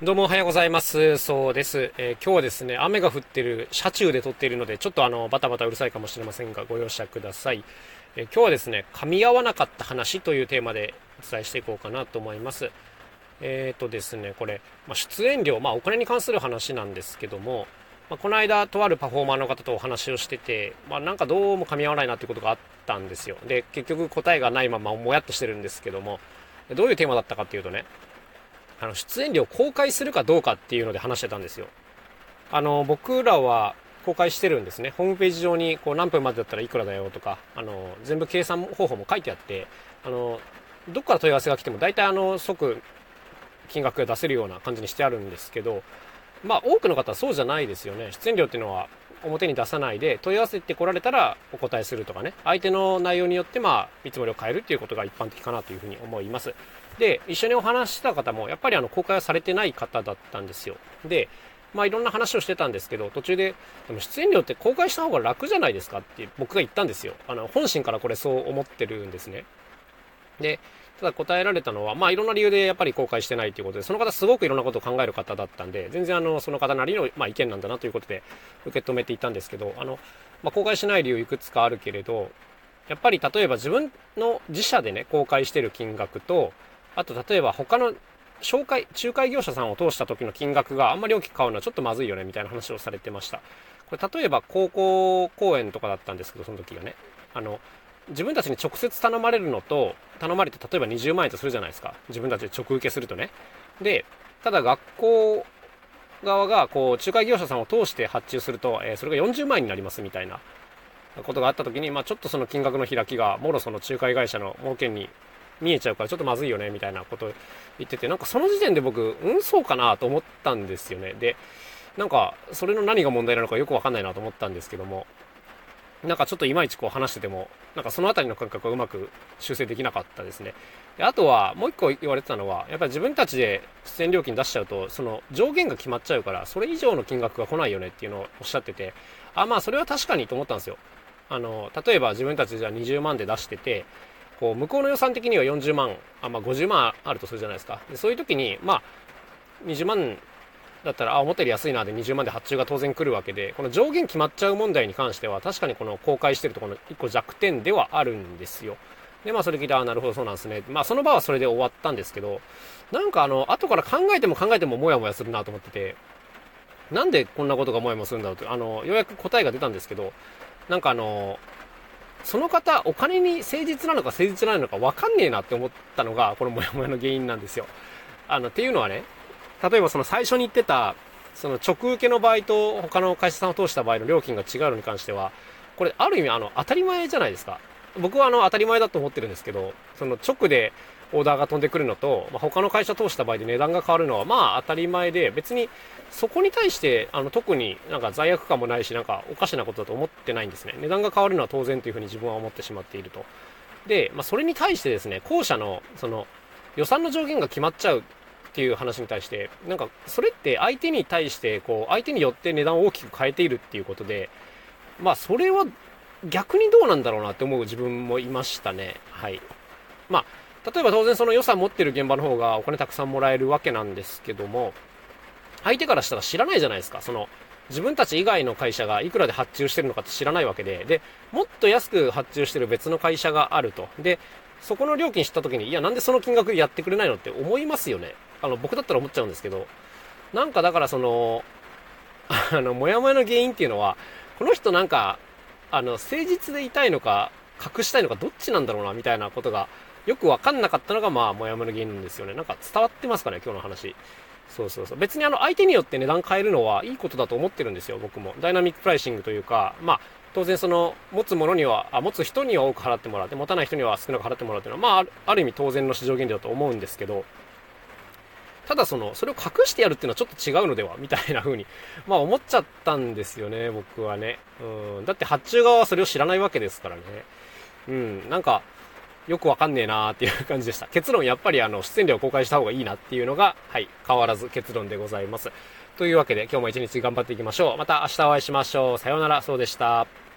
どうもおはようございます。そうです。えー、今日はですね、雨が降ってる車中で撮っているので、ちょっとあの、バタバタうるさいかもしれませんが、ご容赦ください。えー、今日はですね、噛み合わなかった話というテーマでお伝えしていこうかなと思います。えっ、ー、とですね、これ、まあ、出演料、まあ、お金に関する話なんですけども、まあ、この間、とあるパフォーマーの方とお話をしてて、まあ、なんかどうも噛み合わないなっていうことがあったんですよ。で、結局答えがないままもやっとしてるんですけども、どういうテーマだったかっていうとね、あの出演料公開するかどうかっていうので話してたんですよ。あの僕らは公開してるんですね。ホームページ上にこう何分までだったらいくらだよとか、あの全部計算方法も書いてあって、あのどっから問い合わせが来ても大体あの即金額が出せるような感じにしてあるんですけど、まあ多くの方はそうじゃないですよね。出演料っていうのは表に出さないで問い合わせてこられたらお答えするとかね相手の内容によってまあ見積もりを変えるっていうことが一般的かなというふうに思いますで一緒にお話しした方もやっぱりあの公開はされてない方だったんですよ。でまあいろんな話をしてたんですけど途中で出演料って公開した方が楽じゃないですかって僕が言ったんですよ。あの本心からこれそう思ってるんですね。でただ答えられたのは、まあいろんな理由でやっぱり公開してないということで、その方すごくいろんなことを考える方だったんで、全然あの、その方なりの、まあ、意見なんだなということで受け止めていたんですけど、あの、まあ、公開しない理由いくつかあるけれど、やっぱり例えば自分の自社でね、公開してる金額と、あと例えば他の紹介、仲介業者さんを通した時の金額があんまり大きく変わるのはちょっとまずいよね、みたいな話をされてました。これ例えば高校公演とかだったんですけど、その時がね、あの、自分たちに直接頼まれるのと、頼まれて例えば20万円とするじゃないですか。自分たちで直受けするとね。で、ただ学校側が、こう、仲介業者さんを通して発注すると、えー、それが40万円になりますみたいなことがあった時に、まあちょっとその金額の開きが、もろその仲介会社の儲けに見えちゃうからちょっとまずいよね、みたいなこと言ってて、なんかその時点で僕、うん、そうかなと思ったんですよね。で、なんか、それの何が問題なのかよくわかんないなと思ったんですけども、なんかちょっといまいちこう話してても、なんかそのあたりの感覚はうまく修正できなかったですね。であとは、もう一個言われてたのは、やっぱり自分たちで出演料金出しちゃうと、その上限が決まっちゃうから、それ以上の金額が来ないよねっていうのをおっしゃってて、あ、まあそれは確かにと思ったんですよ。あの、例えば自分たちじゃあ20万で出してて、こう、向こうの予算的には40万、あ、まあ50万あるとするじゃないですか。でそういう時に、まあ、20万だったら、あ、思ったより安いなで20万で発注が当然来るわけで、この上限決まっちゃう問題に関しては、確かにこの公開してるところの1個弱点ではあるんですよ。で、まあそれ聞いて、あ、なるほどそうなんですね。まあその場はそれで終わったんですけど、なんかあの、後から考えても考えてもモヤモヤするなと思ってて、なんでこんなことがモヤモヤするんだろうと、あの、ようやく答えが出たんですけど、なんかあの、その方、お金に誠実なのか誠実ないのか分かんねえなって思ったのが、このモヤモヤの原因なんですよ。あの、っていうのはね、例えばその最初に言ってた、その直受けの場合と他の会社さんを通した場合の料金が違うのに関しては、これある意味あの当たり前じゃないですか。僕はあの当たり前だと思ってるんですけど、その直でオーダーが飛んでくるのと、まあ、他の会社通した場合で値段が変わるのはまあ当たり前で、別にそこに対してあの特になんか罪悪感もないし、なんかおかしなことだと思ってないんですね。値段が変わるのは当然というふうに自分は思ってしまっていると。で、まあ、それに対してですね、後者のその予算の上限が決まっちゃうっていう話に対して、なんか、それって相手に対して、こう、相手によって値段を大きく変えているっていうことで、まあ、それは逆にどうなんだろうなって思う自分もいましたね。はい。まあ、例えば当然その予算持ってる現場の方がお金たくさんもらえるわけなんですけども、相手からしたら知らないじゃないですか。その、自分たち以外の会社がいくらで発注してるのかって知らないわけで、で、もっと安く発注してる別の会社があると。で、そこの料金知った時に、いや、なんでその金額やってくれないのって思いますよね。あの、僕だったら思っちゃうんですけど、なんかだからその、あの、もやもやの原因っていうのは、この人なんか、あの、誠実でいたいのか、隠したいのか、どっちなんだろうな、みたいなことが、よくわかんなかったのが、まあ、もやもやの原因なんですよね。なんか伝わってますかね、今日の話。そうそうそう。別にあの、相手によって値段変えるのはいいことだと思ってるんですよ、僕も。ダイナミックプライシングというか、まあ、当然その、持つものには、あ、持つ人には多く払ってもらって、持たない人には少なく払ってもらうというのは、まあ、ある意味当然の市場原理だと思うんですけど、ただその、それを隠してやるっていうのはちょっと違うのではみたいな風に、まあ思っちゃったんですよね、僕はね。うん。だって発注側はそれを知らないわけですからね。うん。なんか、よくわかんねえなーっていう感じでした。結論やっぱりあの、出演料を公開した方がいいなっていうのが、はい、変わらず結論でございます。というわけで今日も一日頑張っていきましょう。また明日お会いしましょう。さようなら、そうでした。